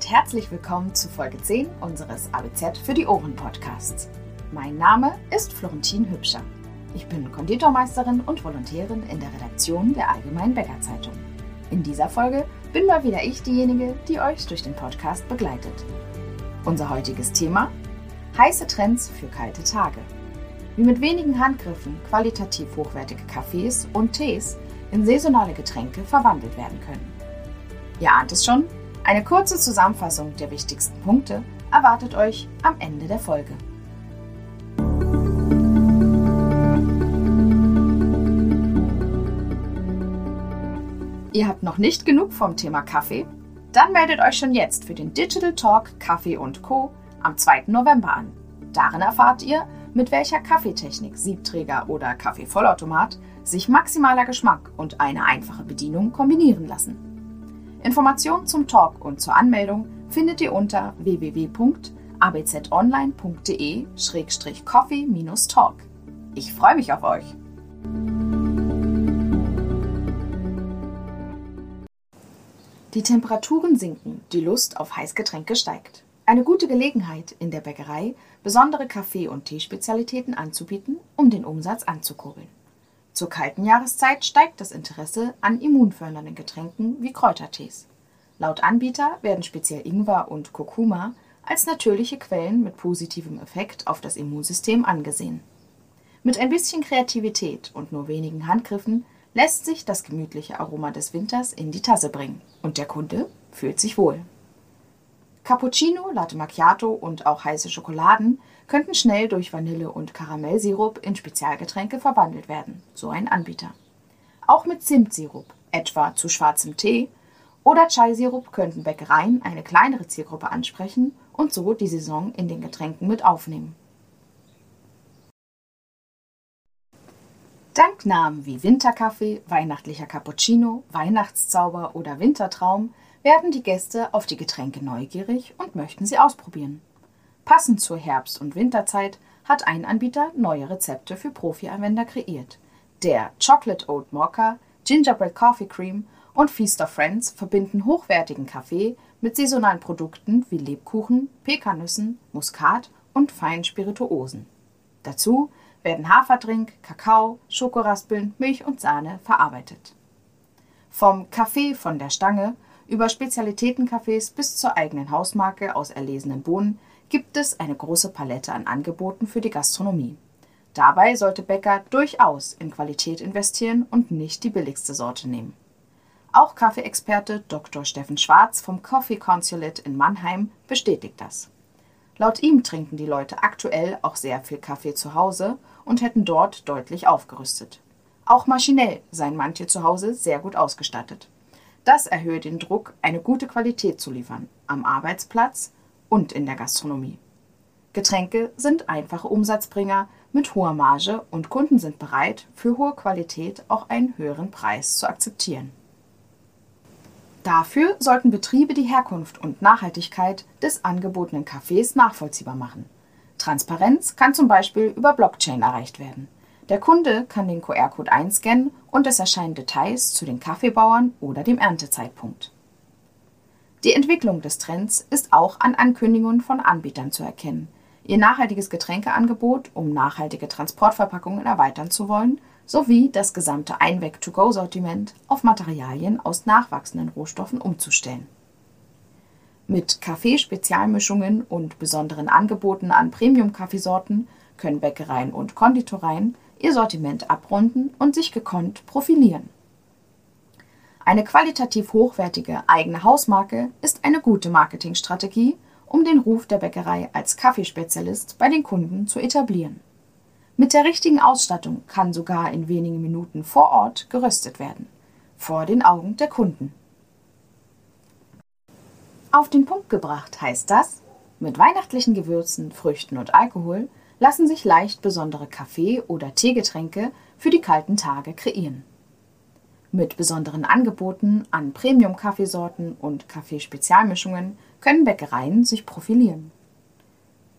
und herzlich willkommen zu Folge 10 unseres ABZ für die Ohren Podcasts. Mein Name ist Florentin Hübscher. Ich bin Konditormeisterin und Volontärin in der Redaktion der Allgemeinen Bäckerzeitung. In dieser Folge bin mal wieder ich diejenige, die euch durch den Podcast begleitet. Unser heutiges Thema: heiße Trends für kalte Tage. Wie mit wenigen Handgriffen qualitativ hochwertige Kaffees und Tees in saisonale Getränke verwandelt werden können. Ihr ahnt es schon, eine kurze Zusammenfassung der wichtigsten Punkte erwartet euch am Ende der Folge. Ihr habt noch nicht genug vom Thema Kaffee? Dann meldet euch schon jetzt für den Digital Talk Kaffee und Co. am 2. November an. Darin erfahrt ihr, mit welcher Kaffeetechnik, Siebträger oder Kaffeevollautomat sich maximaler Geschmack und eine einfache Bedienung kombinieren lassen. Informationen zum Talk und zur Anmeldung findet ihr unter www.abzonline.de-coffee-talk. Ich freue mich auf euch! Die Temperaturen sinken, die Lust auf Heißgetränke steigt. Eine gute Gelegenheit, in der Bäckerei besondere Kaffee- und Teespezialitäten anzubieten, um den Umsatz anzukurbeln. Zur kalten Jahreszeit steigt das Interesse an immunfördernden Getränken wie Kräutertees. Laut Anbieter werden speziell Ingwer und Kurkuma als natürliche Quellen mit positivem Effekt auf das Immunsystem angesehen. Mit ein bisschen Kreativität und nur wenigen Handgriffen lässt sich das gemütliche Aroma des Winters in die Tasse bringen und der Kunde fühlt sich wohl. Cappuccino, Latte Macchiato und auch heiße Schokoladen könnten schnell durch Vanille- und Karamellsirup in Spezialgetränke verwandelt werden, so ein Anbieter. Auch mit Zimtsirup, etwa zu schwarzem Tee, oder Chai-Sirup könnten Bäckereien eine kleinere Zielgruppe ansprechen und so die Saison in den Getränken mit aufnehmen. Dank Namen wie Winterkaffee, weihnachtlicher Cappuccino, Weihnachtszauber oder Wintertraum werden die Gäste auf die Getränke neugierig und möchten sie ausprobieren. Passend zur Herbst- und Winterzeit hat ein Anbieter neue Rezepte für Profi-Anwender kreiert. Der Chocolate Oat Mocha, Gingerbread Coffee Cream und Feast of Friends verbinden hochwertigen Kaffee mit saisonalen Produkten wie Lebkuchen, Pekannüssen, Muskat und feinen Spirituosen. Dazu werden Haferdrink, Kakao, Schokoraspeln, Milch und Sahne verarbeitet. Vom Kaffee von der Stange über Spezialitätencafés bis zur eigenen Hausmarke aus erlesenen Bohnen gibt es eine große Palette an Angeboten für die Gastronomie. Dabei sollte Bäcker durchaus in Qualität investieren und nicht die billigste Sorte nehmen. Auch Kaffeeexperte Dr. Steffen Schwarz vom Coffee Consulate in Mannheim bestätigt das. Laut ihm trinken die Leute aktuell auch sehr viel Kaffee zu Hause und hätten dort deutlich aufgerüstet. Auch maschinell seien manche zu Hause sehr gut ausgestattet. Das erhöhe den Druck, eine gute Qualität zu liefern, am Arbeitsplatz und in der Gastronomie. Getränke sind einfache Umsatzbringer mit hoher Marge und Kunden sind bereit, für hohe Qualität auch einen höheren Preis zu akzeptieren. Dafür sollten Betriebe die Herkunft und Nachhaltigkeit des angebotenen Kaffees nachvollziehbar machen. Transparenz kann zum Beispiel über Blockchain erreicht werden. Der Kunde kann den QR-Code einscannen und es erscheinen Details zu den Kaffeebauern oder dem Erntezeitpunkt. Die Entwicklung des Trends ist auch an Ankündigungen von Anbietern zu erkennen. Ihr nachhaltiges Getränkeangebot, um nachhaltige Transportverpackungen erweitern zu wollen, sowie das gesamte Einweg-to-go-Sortiment auf Materialien aus nachwachsenden Rohstoffen umzustellen. Mit Kaffeespezialmischungen und besonderen Angeboten an Premium-Kaffeesorten können Bäckereien und Konditoreien ihr Sortiment abrunden und sich gekonnt profilieren. Eine qualitativ hochwertige eigene Hausmarke ist eine gute Marketingstrategie, um den Ruf der Bäckerei als Kaffeespezialist bei den Kunden zu etablieren. Mit der richtigen Ausstattung kann sogar in wenigen Minuten vor Ort geröstet werden, vor den Augen der Kunden. Auf den Punkt gebracht heißt das, mit weihnachtlichen Gewürzen, Früchten und Alkohol lassen sich leicht besondere Kaffee- oder Teegetränke für die kalten Tage kreieren. Mit besonderen Angeboten an Premium-Kaffeesorten und Kaffeespezialmischungen können Bäckereien sich profilieren.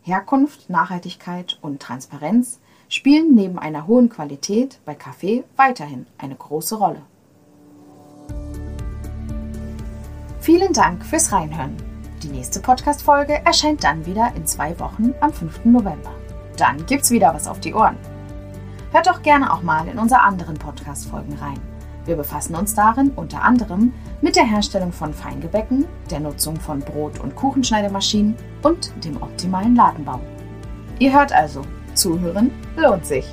Herkunft, Nachhaltigkeit und Transparenz spielen neben einer hohen Qualität bei Kaffee weiterhin eine große Rolle. Vielen Dank fürs Reinhören. Die nächste Podcast-Folge erscheint dann wieder in zwei Wochen am 5. November. Dann gibt's wieder was auf die Ohren. Hört doch gerne auch mal in unsere anderen Podcast-Folgen rein. Wir befassen uns darin unter anderem mit der Herstellung von Feingebäcken, der Nutzung von Brot- und Kuchenschneidemaschinen und dem optimalen Ladenbau. Ihr hört also, zuhören lohnt sich.